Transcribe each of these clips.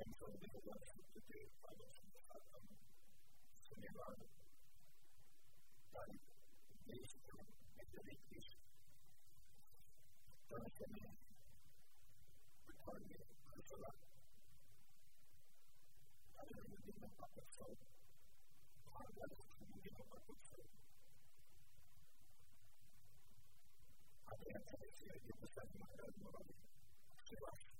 entrando en el barrio de que vamos a señalar tal de este meteoritis para tener un target personal para el último papel I'm el último papel sol habría que decir que my hay una gran moral se va a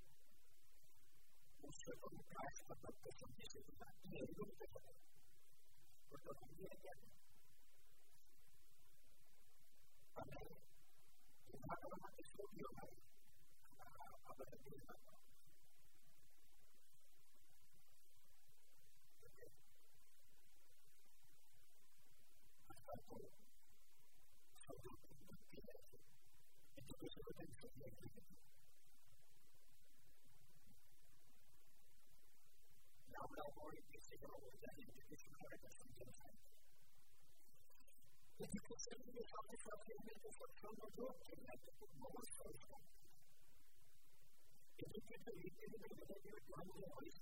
mucho con un traje con dos pesos de seguridad y el grupo de poder. Por lo que yo ya para él, que no haga más que su idioma a partir de la mano. Thank you. nominal or invisible or that you character from the outside. If you consider the object of the mental for total doctrine, you have to put more social. If you take the individual with every one of the ways,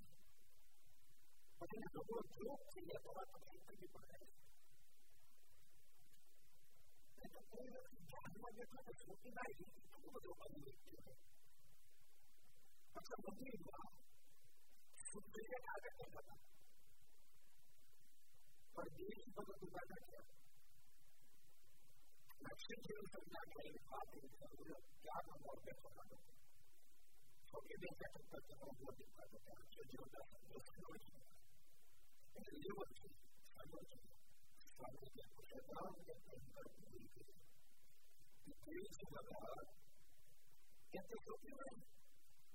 but then the word doctrine, you have to have a completely different And the way that you talk about your purpose will be right, you can put it over the way you do it. But some of you, wow, tudo bem errado é contar. Mas desde quando tu vai naquela. Mas se tu não sabe naquela, ele fala, ele fala, ele acaba com a pessoa. Só que ele quer que você não volte para o cara, que ele não dá para você não ir. Ele leu aqui, sabe aqui. Sabe o que a porque é para onde é que ele vai para o mundo. a por isso, na hora, é a pessoa que vai.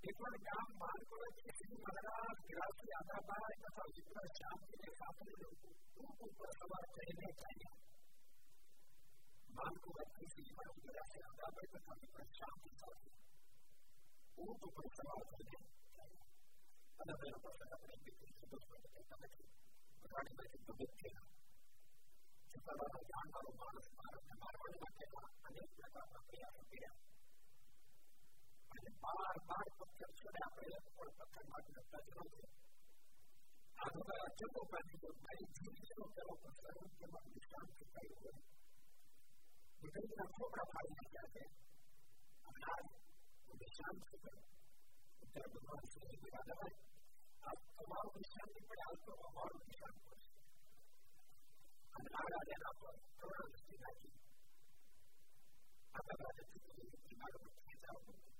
एक बार ज्ञान मार्ग पर किसी महाराज विराज की आधा बार एक बार इतना शांति के साथ लोग ऊपर सवार चढ़ने चाहिए मार्ग पर किसी महाराज विराज की आधा बार एक बार इतना शांति साथ ऊट ऊपर सवार चढ़ने चाहिए अलग अलग प्रकार के व्यक्ति से दोस्तों के साथ बैठे प्रकार के व्यक्ति को देखते हैं जिस तरह का ज्ञान और मानस मानस के मार्ग पर जाते हैं अनेक प्रकार का प्रयास किया para dar protezione a quelle forze armate del Paese. Allora, a certo punto, il Paese è giusto che lo possiamo chiamare distante Paese. Diventa una sopra paese che andare un distante per un certo modo si deve andare a trovare un distante per altro o morto di campo. Andare a della forza, trovare un distante. Allora, a certo punto, il Paese è giusto che lo possiamo chiamare distante per altro.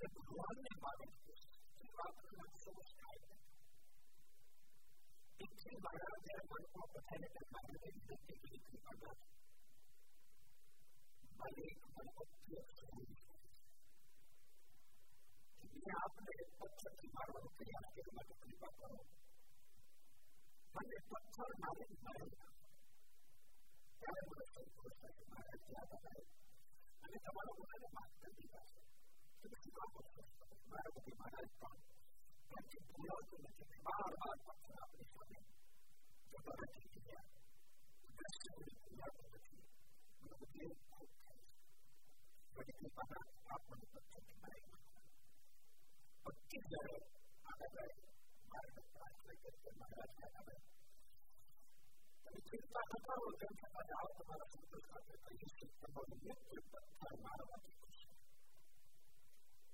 The one environment is about to be destroyed. It is by our der verlorene Mann ist Transformationsschreiber. Bütün bayrağı Avrupa Patenet'e kaynak edilmesi için kullanılır. Bali, Avrupa Patenet'e Dünya adına et patçak imarları kıyar kelimatı kullanılır. Bali, patçak imarı imarı Yani burası kursa imarı imarı imarı. Hani tamamı bu kadar mahtar imarı. मैं वो बीमार था बल्कि पूरा तो मुझे बार बार पत्थर आपने सामने जब बड़ा ठीक किया दस से मुझे पूरा तो बची मैं मुझे भूख थी बड़ी कृपा ना आप मुझे पत्थर के मारे और किस जगह आना गए मारे में पास में करके महाराज का नाम है बड़ी कृपा खत्म हो गई था जाओ तुम्हारा संतोष करते तो ये संतोष ये पत्थर मारवा की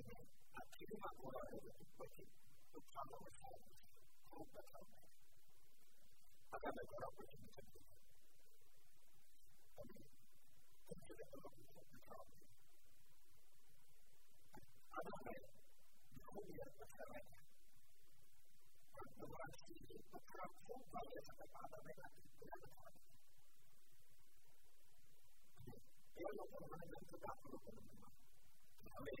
again, I'm keeping my core out of it, but the problem with that is hope that I'm there. I got my core out with it. I mean, consider the problem of the problem. I don't know. The whole year, what's that like? But the one thing is, the problem of the problem is that the problem may not be the other problem. They are not going to run into the problem of the problem. I mean,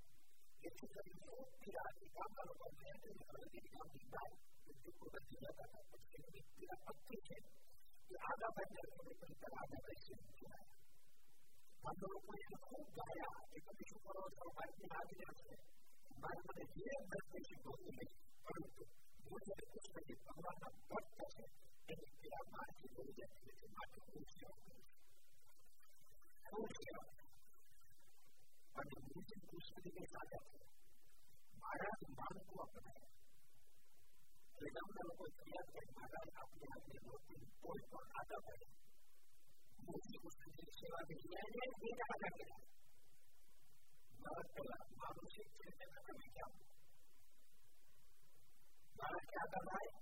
itu dari itu tidak dikan kalau kontennya itu kalau dibilang bintang itu bukan tidak ada option tidak option tidak ada banyak yang tidak ada option Cuando lo puedes jugar, es porque su color es lo más que nadie hace. Más que 10 veces su esse curso de liberdade aqui. Para arrumar o corpo, né? Legal que ela conhecia que a gente vai dar uma pena de novo, que a gente foi colocada agora. Como se fosse um dia de senhora, a gente ia ver a Mas pela mala, a gente tem que ter também que algo. Para que a dama é,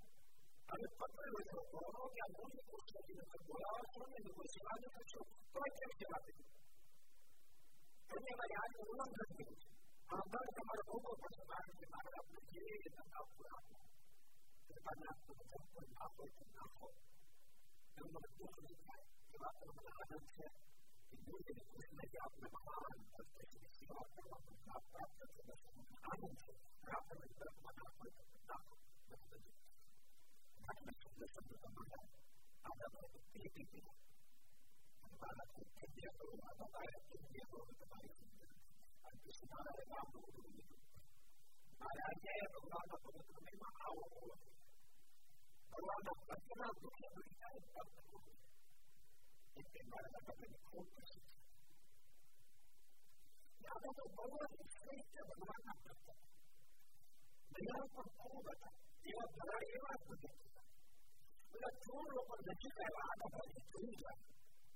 a gente pode ter um exemplo, que a gente pode ter um exemplo, que a gente pode ter um exemplo, que a gente pode ter um exemplo, que a gente pode dalam bola Semua yang kursus ada kursus Kau yang siapa itu Ini lah yang ada ulang lagi Agar kamar umum persembahan di mana pun diri kita tahu kurang Kerana aku pun aku pun aku Dan membentuk kita Kita akan mengalami saya Itu jadi kursus lagi aku memaham सेवा करना प्राप्त करने आनंद से प्राप्त करने मना करना घटना शब्द शब्द का माना आधा बार पीटी पी हमारा को खेतिया करो Baratın kendi doğumada Baratın diye doğumda Baratın'da. Halbuki Baratın bağlı la Baratın eğer Allah'la konuşur ve mahav olur. Allah'la bakın aldıkça duyduğunu yapmak olur. İşte Baratın bakın korkusun. Ya da bu baba isteyince Allah'la bakın. Veya korkuyorlar. Ya da Allah'la bakın. Ve çoğunlukla da çıkıyor. Ama da çıkıyor.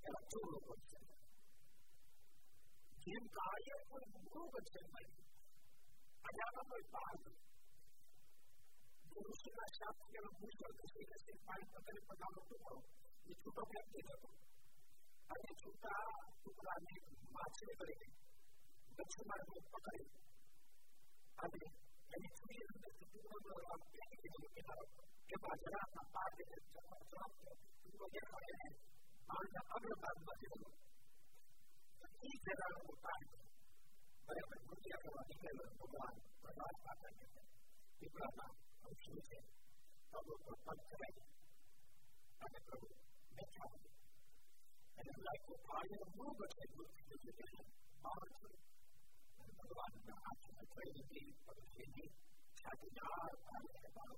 આડા ભાગે જોઈ જાય અને પછી ખબર આડા ભાઈ આટલા બધા આપણે ખાવ નહીં આડા ભાઈ માફી માંગી એટલે માફ કરો ભાઈ ભૂલ આડા ભાઈ ભૂલ ખાવા આડા ભાઈ તમે કઈ ચિંતા જ Ancak Amerika'nın başında iyi şeyler mutlaka Mereka dunia kewajiban berpegang pada akan di belakang khususnya kalau berpakai ada perlu mereka ada lagi upaya mengubah situasi kita baru dan berlaku akan terjadi pada sini satu jalan yang baru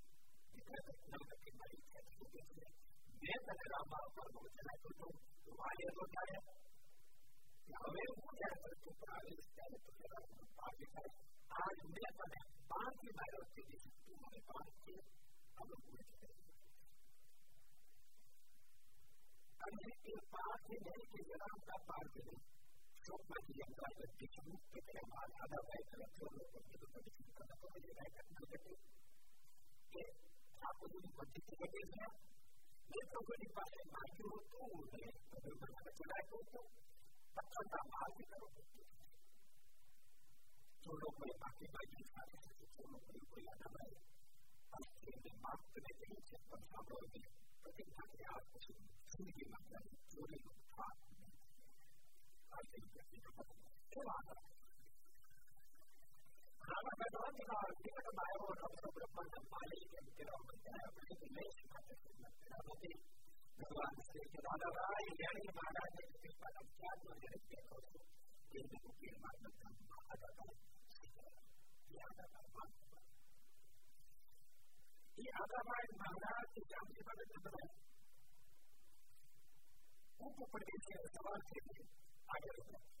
मैं संग्राम आपका पहुंचना है तो तुम तुम्हारे को क्या है हमें वो क्या है तो तुम्हारे क्या है तो क्या है पार्टी का आज मेरा समय पांच की बार होती है तुम्हारे पांच के हम पूरे हमने के पांच ही नहीं के ग्राम का पांच नहीं शोक में ये हमारा व्यक्ति रूप के हमारा आधा बैठ रखे और लोगों को तो करना पड़ेगा करना पड़ेगा satu lima tiga berbeza. Mereka berlipat yang maju tu, mereka berlipat kedai tutup. Takkan tak maju kalau tutup. Tolong boleh pakai baju sana, tolong boleh beri ada baik. Pasti ada maaf kena jadi siapa sama ini. Tapi pakai aku sini, sini makan, tolong tak. Pasti kita dapat. Terima kasih. Upu pertenece a la Sabana, a Jerusalén.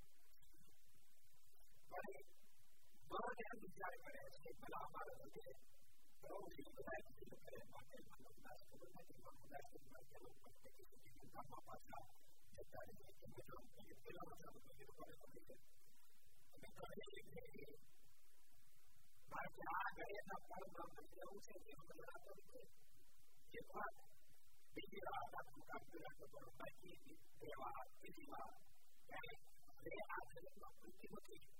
क्यों आता रामा का नाम का ticket bye और रब्र ब्रह्मांड मालिक के तेरा बताया अपने को नहीं सिखाते तेरा नदी भगवान श्री के राजा राय ज्ञानी महाराज ने कृपा का क्या जो है देखो ये देखो ये मार्ग का महाराज ये आदाबाई महाराज के जामती पर चंद्र उप प्रदेश के सवाल थे आगे कि दूसरे हस्ते चालता आदाबाई ने पथवारा दूसरा शब्द लिखा होता है ये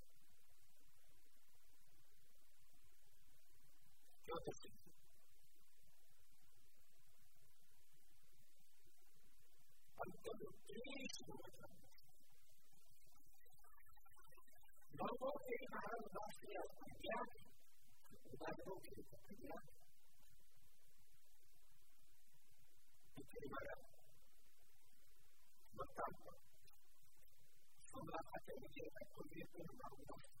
Петр Антон, ты веришь в это? Но вот ты народ вошли от тебя, за руки от тебя. И ты народ. Вот так вот. Что нас хотели делать, такой век, который нам дашь.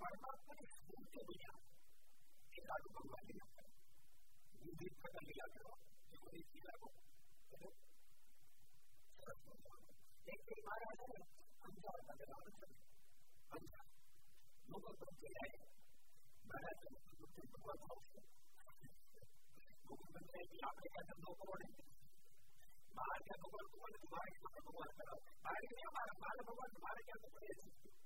परमात्मा ने स्कूल को दिया कि राजू भगवान ने लिया मुझे खत्म मिला करो कि मुझे सीधा को एक दिन महाराज ने अंजार नगर और अंजार लोगों को बुलाया महाराज ने उनके भगवान को लोगों ने कि आपके पास हम लोग बाहर का भगवान कौन है तुम्हारे भगवान करो बाहर के हमारा बाहर भगवान तुम्हारे क्या भगवान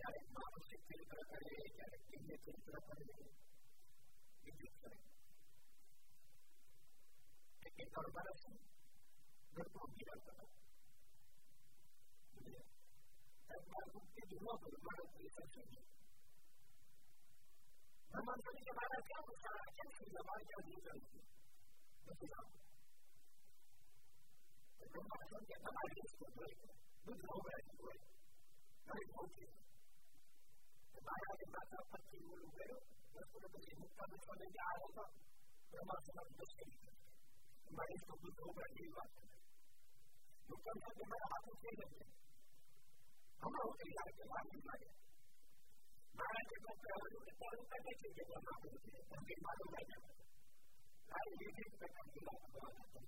चाहे मानव से चिंता करे चाहे किन्ने चिंता करे विद्युत करे लेकिन और बरस गुरुओं की बात करो सरकार के गुरुओं को मानव की सबसे भगवान श्री हमारा क्या उसका आचरण की हमारी क्या भूमिका होगी भगवान के हमारे इसको बोले बुद्ध होगा इसको बोले हमारे बहुत चीज़ आया के साथ साथ पत्नी मूल गए उसको तो ये मुक्ता में छोड़ने के आया था ब्रह्मा समझ दस के मैं इसको बुद्ध होगा ये बात मुक्ता में तो मेरा हाथ उठे लगे हम लोग के यहाँ के बाहर नहीं मारे मारा के तो प्रहरी के चारों का कैसे के ब्रह्मा को देते हैं हम भी मालूम है आई ये भी प्रकार की बात हो रहा है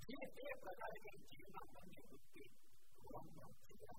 कि ये ये प्रकार के जीवन में मुक्ति ब्रह्मा की है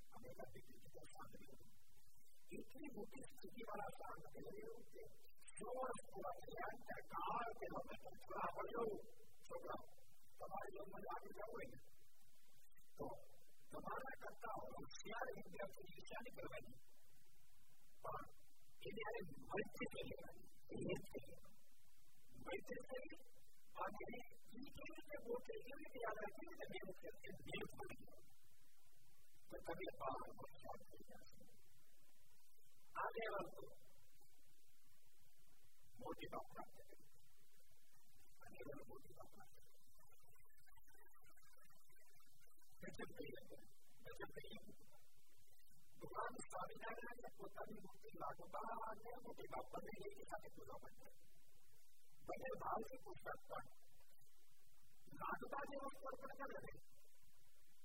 हमेशा पृथ्वी को शांति इतनी मोटी स्थिति वाला शांत नहीं होते शोर पूरा ज्ञान का कार के लोग थोड़ा बढ़ो छोटा तुम्हारे लोग मजा आगे जाओगे तो तुम्हारा करता हो होशियार विद्यार्थी शिक्षा नहीं करवाएगी पर इन्हें मल्टी से मल्टी से और इन्हें से बोलते हुए याद रखेंगे देव करते देव को Pues también vamos a buscar. Adelante. Multiplicante. Adelante, multiplicante. Desempeño. Desempeño. Tuhan sebenarnya kekuatan mutlak kebahagiaan menyebabkan diri satu golongan. Banyak hal yang pusatkan. Nah, kita harus berperkara ini.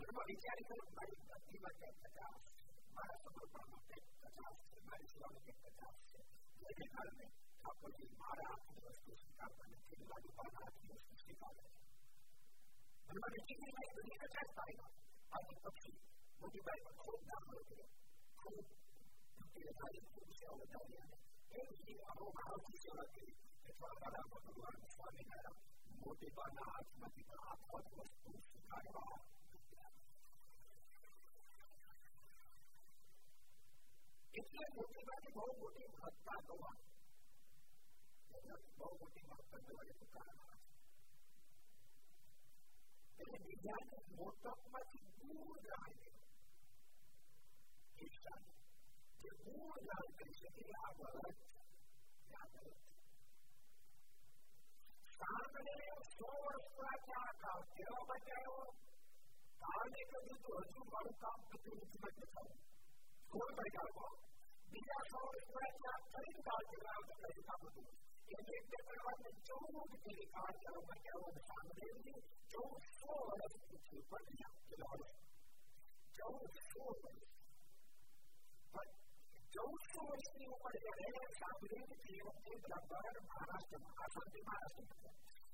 Merhaba hikaye tanıtmayı kıymetler tedavisi. Mağarası kurbanlık tedavisi, mağarasılanlık tedavisi. Yeni kalbi, kapıcı, mağara hakkında özgürsün ich kıymetli bana hakkında özgürsün kalbanı. Bunlar iki kıymet ödüğü özel sayma. Artık bakın, bu güzel bir kol dağılıyor diyor. Kol, Türkiye'de sahip bir şey olacak yani. En iyi ama o kadar bir şey olabilir. Etraflardan bakımlar, Müslümanlar, Mutlaka bana hakkında bir daha hakkında özgürsün kalbanı. એટલે મોટી બાની બહુ મોટી મહત્તા ગવા બહુ મોટી મહત્તા ગવાની કારણ એટલે બીજાને મોટપમાંથી દૂર જાય ઈચ્છા જે દૂર જાણ કરી શકે આ ગલત છે આ ગલત સાંભળે સો વર્ષ પૂરા કામ કેવા બચાવ્યો કારણે કહ્યું તો હજુ મારું કામ બધું નથી What have they got wrong? Be not holy, fret not, pray to God your mouth, of the to God with In this different life, don't be the God that will make out of the community. Don't fall as the two, but be not the Lord. Don't fall But don't fall as the one that is happening to you, and the God of Maharashtra, Maharashtra, Maharashtra.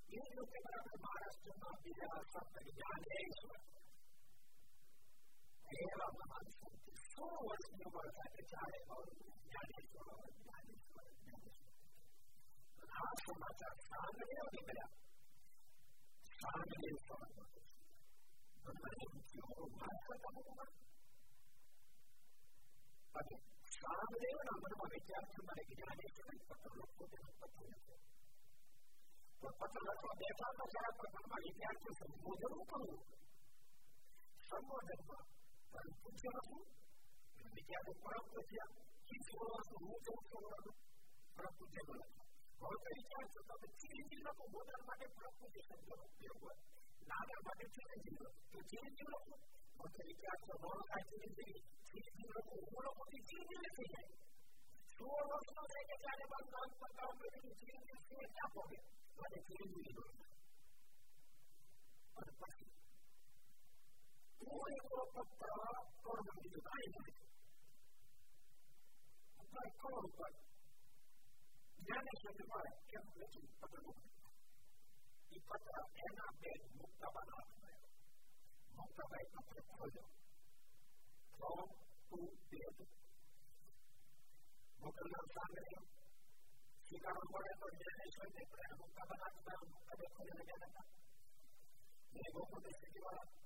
ये जो कि बड़ा महाराष्ट्र का बिहार सब ज्ञान है era más todo el mundo para la secretaria de orden ya le hizo la verdad le hizo la verdad la hace matar sangre o libera sangre le hizo la verdad no me sintió más tampoco más para que sangre o la mano para que hace para que ya le hizo el cuatro loco de los cuatro loco los cuatro loco de esa manera cuando me limpiaron se murió un poco somos hermanos 拿点钱出来，就天天弄。もう一度ことだったらコロナの理由ないのに。やっぱりコロナは嫌な人では結構ジに一発も。一発は変なんで、持ったばならない。持ったば一発で来るよ。そう、うん、ってーつ。僕のためよ。時間をもらえば嫌な人で、これは持ったばなくなる、持ったばなるじゃ。英語できてもら。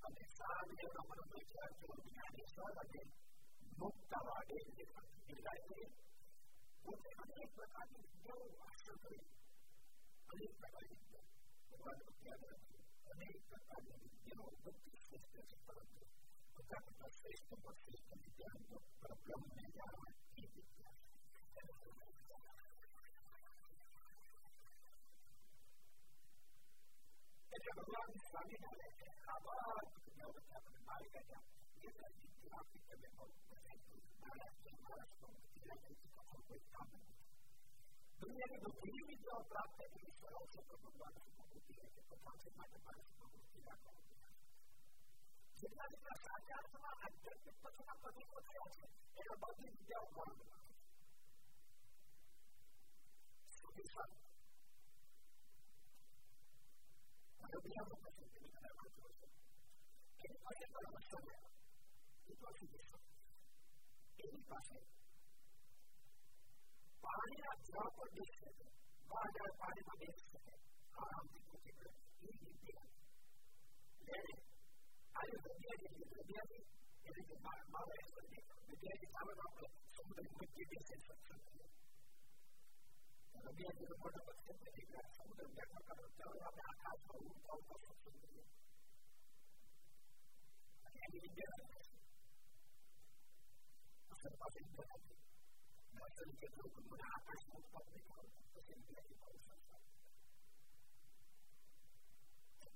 a pensare a una progettazione ordinaria strada che non stava a vedere in realtà oltre a dire che la parte di Dio ha sempre questa valenza per quanto riguarda la merita parte di Dio tutti i suoi stessi fatti portati dal sesto passetto di Dio proprio nell'arma fisica Kemudian kami boleh kabar yang besar kembali saja. Ia dari pihak kita memang malas malas kemudian itu kami kami. Dunia itu begini jauh praktek ini kalau kita membuat kemudian kita pasti pada pada kemudian. Jika kita sadar semangat dan kita senang pada kemudian, kita bagi jauh. Sebisa dobbiamo costituire la qualcosa. E poi è quello che sono. E poi si dice. E mi passa. Pari a gioco di essere. Pari al pari di essere. Avanti con te. Quindi via. Bene? Allora, via di via, via di via, via di via, via di via, di via, di via, di via, di via, di via, di via, di via, di via, di via, di via, di via, Había sido bueno con gente que era seguro de viajar para el teatro, había acabado un poco de su vida. Había vivido en el No se puede entender. No se le quedó con una casa un poco de calma, porque el día que puede ser.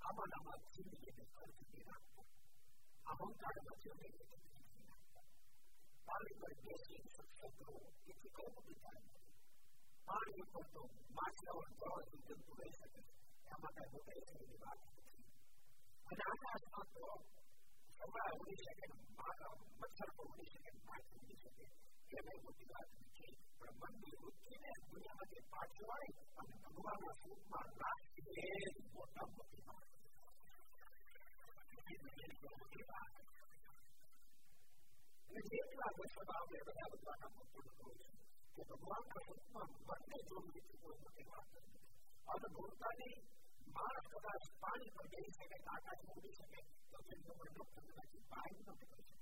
Ama la marcha de la vida. Amonta la marcha de la vida. Parle con el destino, su centro, y su comunidad. 马里博尔马塞尔多斯的杜拜，亚马逊杜拜的杜拜。阿纳斯塔索，国外危险，马岛，马尔博危险，马尔济斯危险，越南危险，柬埔寨危险，缅甸危险，尼泊尔危险，阿富汗危险，巴基斯坦危险，以色列危险，土耳其危险，这些地方都受到威胁，都受到恐怖分子的攻击。भगवान का दुश्मन बनने जो मृत्यु को और भूमिका ने भारत तथा स्थान पर गई सके टाटा छोड़ दी सके तो जन्म मरण प्रतिभा की बाहरी न कर सके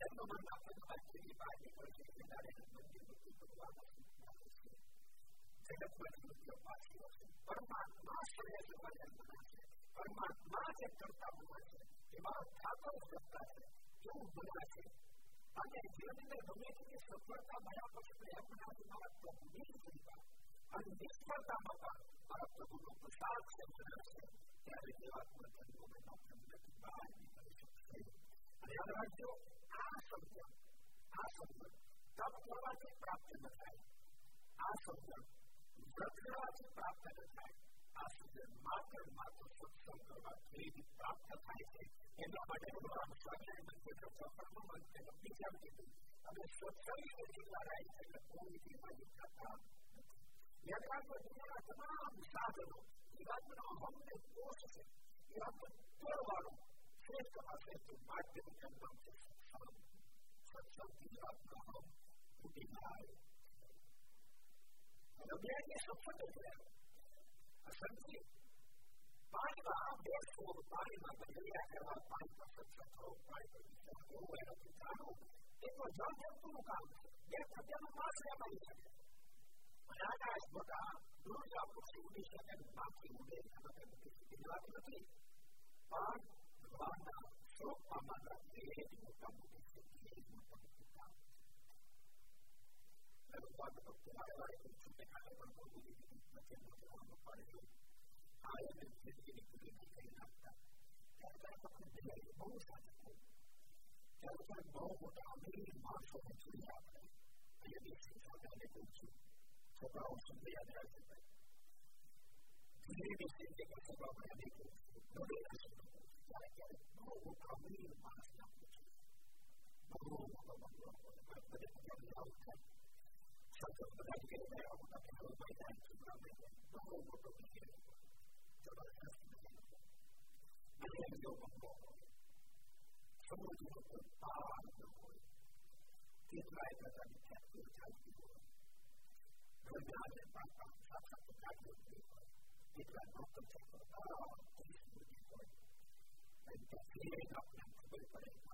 जन्म मरण प्रतिभा के लिए बाहरी पर जिम्मेदार है मंदिर को भगवान मृत्यु पास परमात्मा श्रेय परमात्मा से करता हुआ है है અને જેમને ગમે તેટલી સફળતા મળ્યા પછી પ્રયત્ન હાથ મારા પ્રભુની જ કૃપા અને નિષ્ફળતામાં પણ મારા પ્રભુનો પ્રસાદ સંચરણ છે ત્યારે એવા પ્રસંગોને આપણે બહાર નીકળી શકશે અને યાદ રાખજો આ શબ્દ આ શબ્દ તપ કરવાથી પ્રાપ્ત ન થાય આ શબ્દ વ્રત કરવાથી પ્રાપ્ત ન થાય after the marker marker structure about three marker height and the particular structure and the structure of performance and the feasibility of the structure using the right and the quality by the structure. यथार्थ of तमाम साधनों विभागों हम ने कोशिश की विभागों पर वालों श्रेष्ठ अश्रेष्ठ माध्यम के नाम से सत्संग की यात्रा हम उठी the रबिया के सफल हो गया समझिए पांच बार देश को पानी में बदलिया करवा पानी का सबसे तो पानी का विचार हो गया तो जानो एक और जान जब तुम काम देश का जब पास या बनी है बनाना इस बता दूर जा कुछ उन्हें शक्ति बाकी होने का मतलब किसी बात नहीं पांच भगवान का शोक पामना ये एक मुकम्मल pero cuando nos queda de la discusión de la participación de los partidos, hay en el sentido de que en acta, que acá está con el de vamos a hacer, que acá no votamos en marzo de su día, que ya tiene su falta de curso, que vamos a día de la ciudad. Tiene que ser que se va a poner de curso, no le da su curso, ya que no votamos en marzo de su día. No votamos en marzo de su día. たちの大事なものだけど、大事なものだけど、どこを求めているのか、それは私たちのこと。何よりも、その人のこと、パワーのこと、手伝い方に客をちゃうこと、それであれば、さっさと大丈夫でいいから、手伝いのこと、パワーを手にするこ何か、きれいなことに届いたらいいか。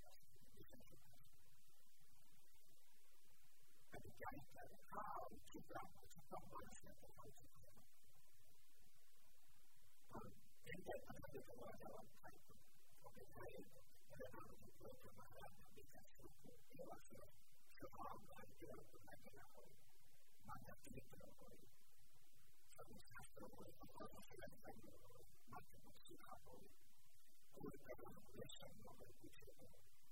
But the guy said, how to drop the someone's simple life. And that's another one I want to try to okay, I and I want to go to my lab because it was so hard to do it to my lab. My lab to get it away. So this has to be a part of the lab. Much of the lab. Or the lab, the lab, the lab, the lab, the lab,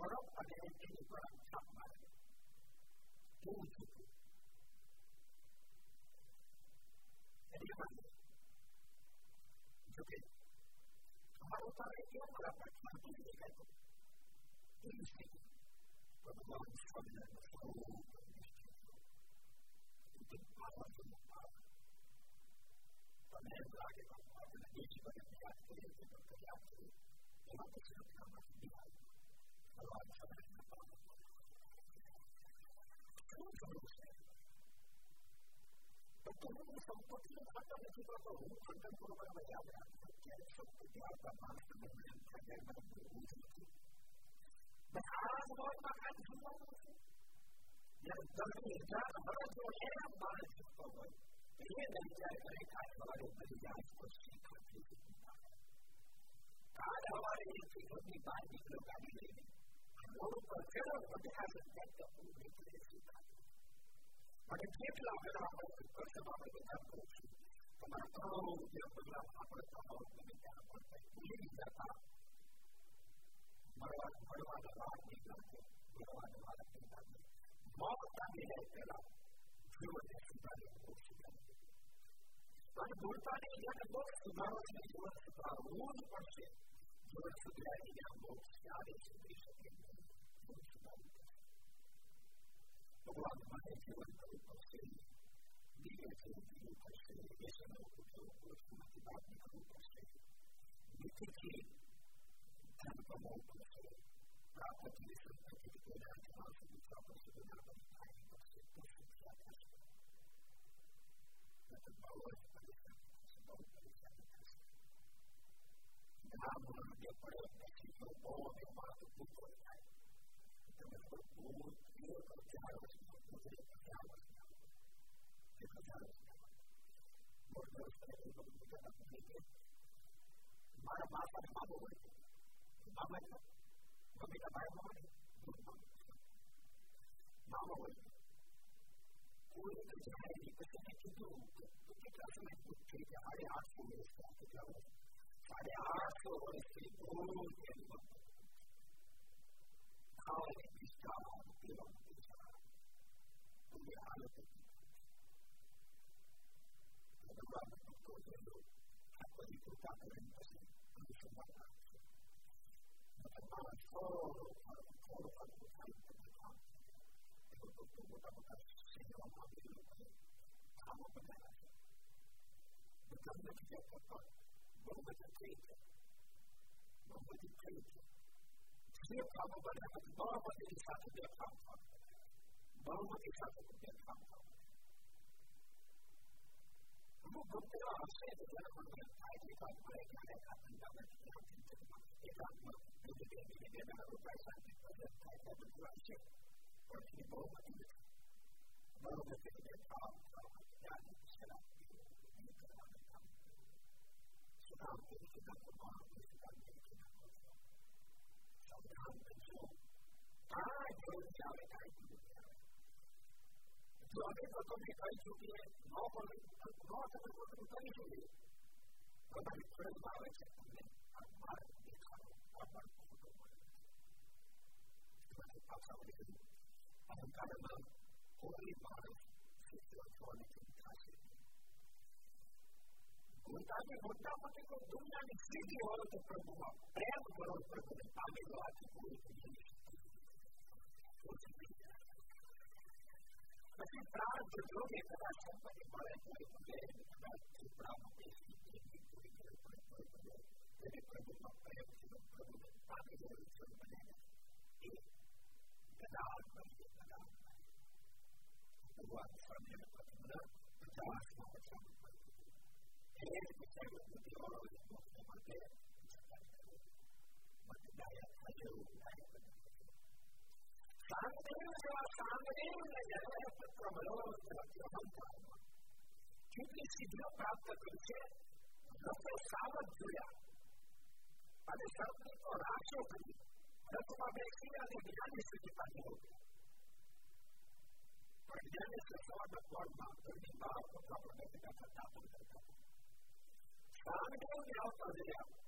Orang pada yang ini kurang sabar. 暴力。やります。女性。母を働きをもらったら、ちゃんと入れたいと。という指摘。私は一緒になります。そういうことです。ちょっと、まあ、その、まあ、まあ、ね、あげた。まあ、その、一緒にやっていることであって、今、私の考えていない。それは、私の考えていない。muy solución. Porque no es un poquito falta de su propio gusto, en tanto para la llave, que es un poquito alta más de un momento que es más de un gusto. Dejar de bajar su gusto. Y entonces, ya, ahora yo era más de su propio gusto. Y en el día de hoy, hay varios medidas, pues, que están en su propio gusto. Ahora, ahora, yo estoy con mi padre, lo que a mí me dice. Morgonböcker och det här är detta orättvisa. Man kan tänka på det här med första man har gått på som man tror jag på att man Vad ett av de här politiska Marwan Marwan Marwan Marwan Marwan Masa bilateral Jumlah sebanyak kursikan Pada bulan ini Ada bos Sebarang Sebarang Sebarang Sebarang Dove studiare gli amboscati e subisce che non ci va di Dopo la maestra del gruppo si dice che il gruppo si riesce a occupare quello che non ti va di gruppo si dice che tanto molto si va a dire che ti the dare la nostra di troppo si può dare la nostra di troppo si può dare la nostra di troppo si può dare la nostra di troppo si può dare la nostra di troppo si può dare la nostra di troppo si Namun dia pada bersih bawa dia masuk pukul lain. Dengan berburu, dia berjalan semua, dia berjalan semua. Dia berjalan semua. Murder seperti itu berjalan sedikit. Mara-mara malu Mamanya, meminta bayar mamanya. Mama wani. Kuri da jihari da ta ne kido, kuke kasa ne kuke da hari aso ne sa ta jawo. Hari aso ne sai buru ne ba. Kawai ne bisa ma kira bisa. Kuri ala ta ki. Kada ba ta ko da yo. Haka ne ko ta kare ne sai. Muhammad'ı kıydı. Muhammad'ı kıydı. Diyor ama bana Muhammad'ı isatı da kalma. Muhammad'ı isatı da kalma. Bu konuda aslında bana bunun tayyip kalmaya kadar hakkında da yaptım. Etatma, bu da bir bir de bana ulaşan bir kadar tayyip ulaşıyor. Orada bir Muhammad'ı Muhammad'ı da kalma. Yani selam. जो अभी तक तो दिखाई चुकी है नौ पर नौ से तो दिखाई चुकी है पता नहीं थोड़े बारे से हमने हमारे देखा apa paksa itu karena oleh para situasi komunikasi. Komunikasi pertama itu dunia di sini orang terperbuka, yang orang terperbuka kami lagi Tapi praat जो भी करा संपत्ति बड़े बड़े बड़े प्राप्त jadi produk apa yang kita produk kami dari sebenarnya ini kenal bagi kenal kedua misalnya benar berjalan semua macam ini bisa menjadi orang yang memakai mati daya hasil daya सामने सेवा सामने जगह प्रबलो क्योंकि सिद्ध प्राप्त करके रसो सावध जुड़ा અને શબ્દ તો રાખશો કરી રથમાં બેસી અને જ્ઞાની સુધી પાછી હો પણ જ્ઞાની સવારના કોળમાં ઘરની બહાર પોતા પણ કરતા કરતા પણ કરતા de autos de agua.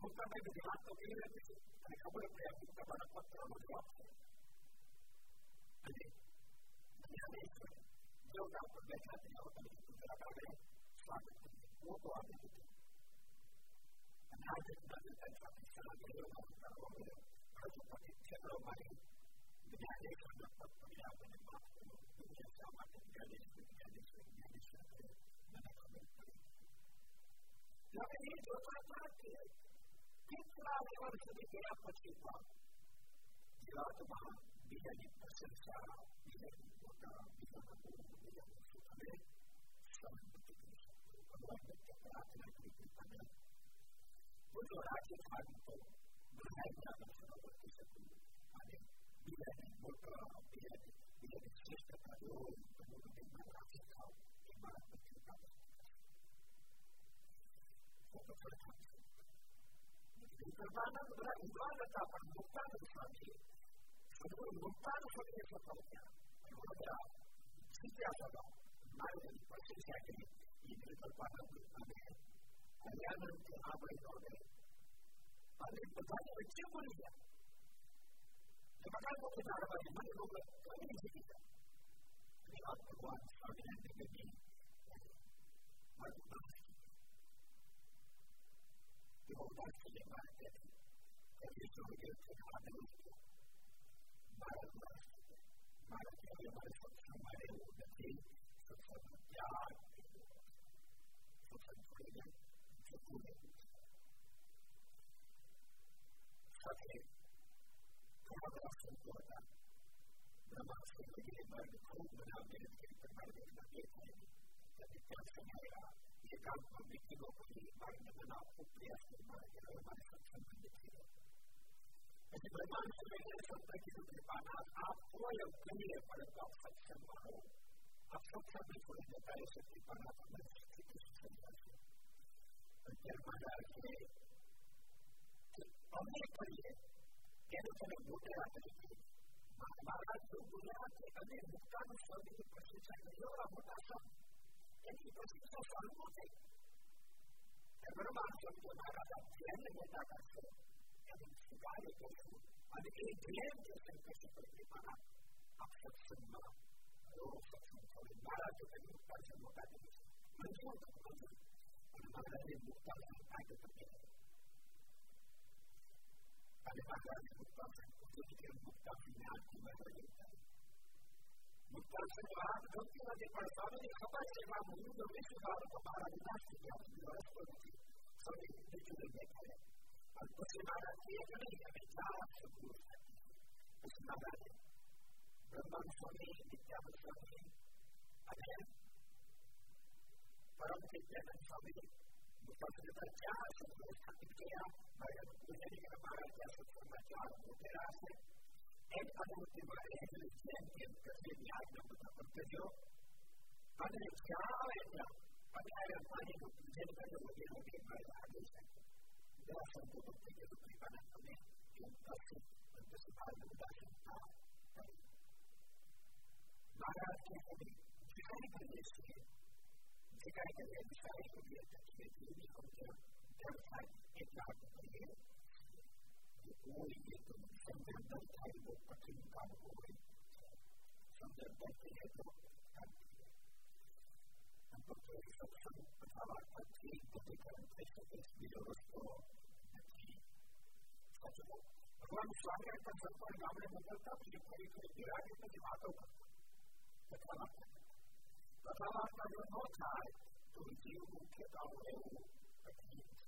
Justamente de gasto que vive aquí, al cabo de preapunta para cuatro horas de auto. Allí, mañana es yo la promesa de la otra de la carrera, suave, poco a poco. Antes de la defensa, pensaba que yo no estaba con él, pero su paciente lo va a ir. Ya es una oportunidad de más, ya se llama, ya es, ya es, ya es, ya es, Jag kan inte vara framtid. Titta vad vi har för mycket att få titta. Gör det bara. Vi är lite sensara. Vi är lite borta. Vi är lite borta. Vi är lite borta. Samtidigt. Och då är det inte riktigt lika med. Och då är det faktiskt då. Då är det inte så att det är så att vi är lite borta. Vi är lite borta. Vi är lite borta. Vi är lite borta. Vi är lite borta. Vi är lite borta. Nirvana adalah ibadah tapan bukan bersami. Sebelum bukan sebagai sekolahnya. Kemudian sejak pada mari pasti saja ini terpana bersama. Hanya nanti apa itu ada. Ada berbagai macam dia. Sebabkan kita ada banyak mana juga kami di kita. Ini aku buat sebagai negeri. Mari kita yoldaş emanet Elison'u tekabül Barınlar Marakeli Barışık'ın Marel'deki Sıfırın Yağar Sıfırın Kıyım Sıfırın Tabi Kırabrasın orada Namazın ilgili var bir kul münavverin bir kemper bir kemper bir kemper bir kemper американского объектива были армена упреждены на героинальном командире. Эти британцы являются такими британами, а поем клея полетал совсем мало. А что события летающие препараты на психическом уровне? Германарки вполне были первыми губернаторами. Махмараты, губернаторы, они в Бухтане, что они посвящали ее работу e quindi così cosa fanno a te? E meno male che ho tornato ad ATM e guardato a sé, e ad studiare questo, ma di che il cliente è sempre stato preparato a farsi un male, loro facciano un po' di male, perché non faccio un male, ma non sono un po' di male, ma magari è un po' di anche perché alle magari non faccio un po' di male, ma magari è un po' di male, Entonces, la última temporada de Japón se va muy bien para la dinámica y lo es porque son el espíritu del década. Al próximar a ti, yo le dije, ya, se ocurre. Es una tarde. Pero no es por mí, ni te amo por mí. A ver, para que te amo por mí, ni te amo por ya, se ocurre, a ti que ya, vaya, tú tienes que amar, ya se ocurre, ya, lo que hace, Él va a continuar en el centro de diálogo con la profesión. Van a echar ella, van a ver cuál es el centro de gobierno que va a la mesa. Gracias a todos los que lo preparan también, que un paso, un paso para el lugar sentado. Van a hacer llegar a decir, llegar a realizar el gobierno que tiene que ir con el trabajo, el trabajo que tiene. uudistettu semmoisen tärkeän que kymmenkaan vuoden. Semmoisen tärkeän vuotta. Antokeistuksen tavatta kiinnitetään tässä videosta Vamos lá, que a gente vai dar uma volta para o país que virá e que se mata. Está lá. Está lá para o nosso lado. Tudo que o que está o eu aqui.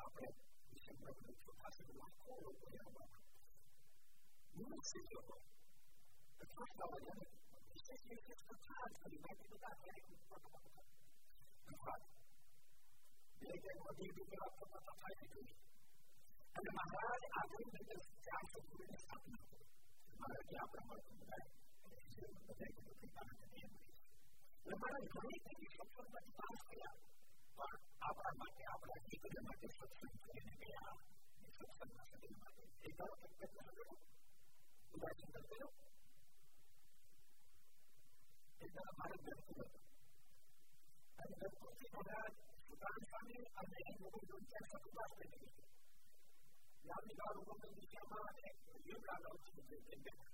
Yahweh, mi sembra che il tuo caso non ancora lo vogliamo. Non è sicuro. Per questo vogliamo se si è ascoltato di me, di dare anche un po' di પણ આપણા માટે આપણા જીવન માટે સત્સંગ કરીને ગયા સત્સંગના શરીર માટે એ ધારો કે પ્રયત્ન કર્યો ઉદાસીન કર્યો એ ધારા મારે ગમતું હતું અને ગમતુંથી મહારાજ સુકાન સ્વામી અને લોકો જોડ્યા સતુદાસ કરી દીધી યાદની બાર ઉગમની દિશામાં અને યોગા લવથી જે બેઠા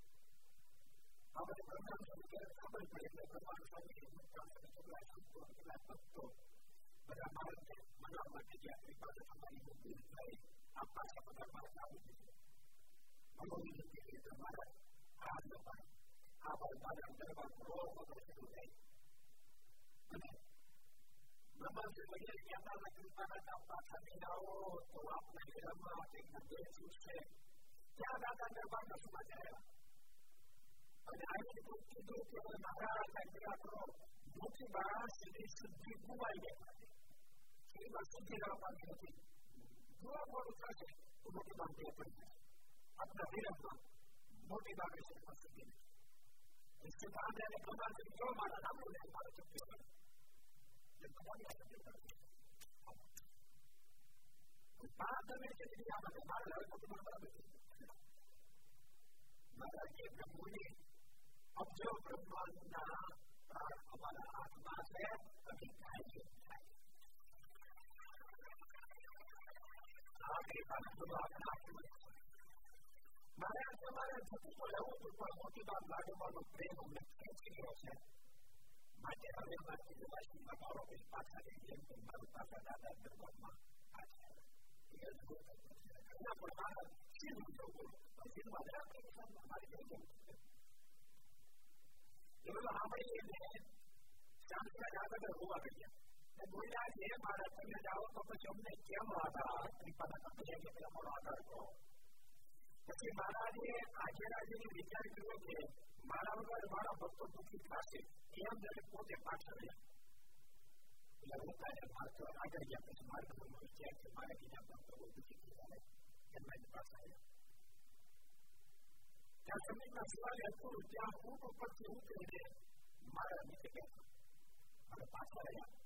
આપણે બ્રહ્માંડ સ્વામી ખબર પડે એટલે બ્રહ્માંડ સ્વામી મુક્તા સ્વામી Pada malam mana mati dia daripada kembali mobil baik apa yang terbaik tahu itu. Kalau ini dia terbaik, ada apa? Apa yang terbaik roh atau sesuatu? Mana? Memang sebenarnya kita lagi pada dapat hati tahu tuap dan drama dengan Yesus. Tiada akan terbaik semua cara. Pada hari itu hidup yang marah dan tidak roh. Mungkin bahas ini sedih buaya. 你把身体让它变成，主要我们发现，我们地方变成，它本来就是，我地方变成它是变的，你是大家的地方是要嘛的，他们来把它就变了，就不管了，就变了。把这边这个地方给拿来，我地方把它变成，那它也是不利，我只有不管它，啊，我把它啊，把它给改变。आपके कारण दुर्भावना आपकी महाराज हमारे छठी को लहू दुर्बल होती बात लागे वालों प्रेम हमने कैसे किया है माटे हमें माटी निवासी मकारों के पाठा के लिए उनके मरुता का दादा दुर्गमा आज यह जो करना पड़ा सिर्फ लोगों और सिर्फ बाजार के साथ हमारे लोगों को ये लोग हमारे लिए शाम का ज्यादा हुआ गया गोया ये महाराष्ट्र में जाओ तो कुछ हमने क्या हुआ था पता तो मुझे कि क्या हुआ था तो પછી મહારાજે આચાર્યજીની વિચાર કર્યો કે મારા વગર મારા ભક્તો દુઃખી થશે એમ જયારે પોતે પાછળ એટલે હું તારે ભક્તો આગળ ગયા પછી મારે ઘરનો વિચાર છે મારે બીજા ભક્તો બહુ દુઃખી થયા એમના પાછળ ત્યાં સમીરના શિવાલે હતું ત્યાં ઊંટ ઉપરથી ઉતરી મારા નીચે ગયા અને પાછા રહ્યા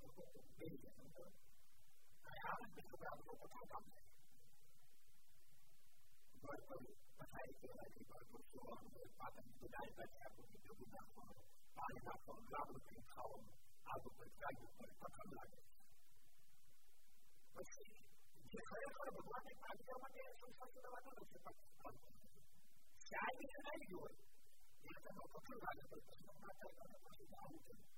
我说准备一点什么东西，大家这个要做不太方便。我说不太觉得这个就是我们的发展不单在财富的这个上方，把你那从拉不可以靠我们，拉不可以加入我们，他看不来。不是，你还要看我们那大家我们那从上次的话就是他，下一个还有，你看我们看到的都是他在那个国家里头。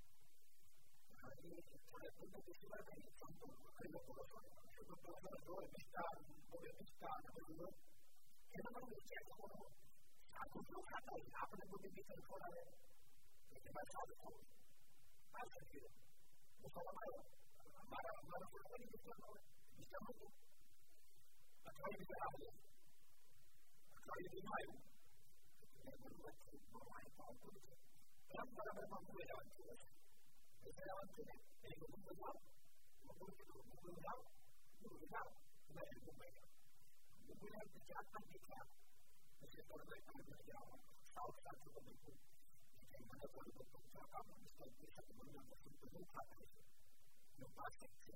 por el punto que se va a tener son por el corazón, el corazón todo el estar, por el estar, por el que no me dice como a tu lugar a tu a tu punto de vista fuera de que te va a dar por más que no solo malo para para por el que no estamos a través de la vida a través de la vida para para para para esa era la manera en el conjunto de como puede ser el conjunto de lado, el conjunto de lado, el conjunto de lado. Yo voy a empezar a empezar, porque por lo menos me llamo a optar por el conjunto. Y que no por el conjunto de trabajo, es que empieza como una conjunto de un padre, no pasa eso.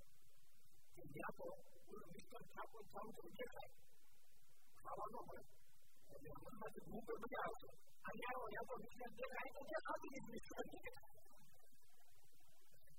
Que el diablo, uno visto el trabajo, el trabajo de la trabajo, porque la mamá de un grupo de lado, allá o allá por mi gente, la gente ya sabe que es mi familia.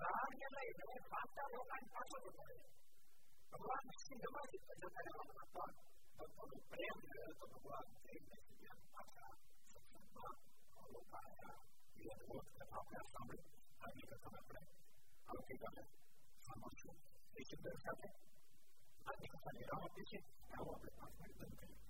Ram के लिए इतने भाषा लोग अनपढ़ हो गए भगवान की दवाई का जो है वो भक्ता भक्तों में प्रेम है तो भगवान प्रेम में सीधा भाषा सत्संग और वो भाषा ये बहुत कथा का समय आगे का समय पर आपके गाने समझो लेकिन दर्शक है आगे का समय राम पीछे राम अपने पास में बंद करें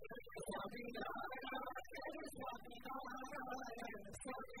Swami Narayan, Swami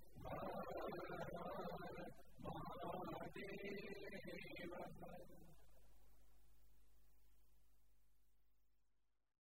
Mahadeva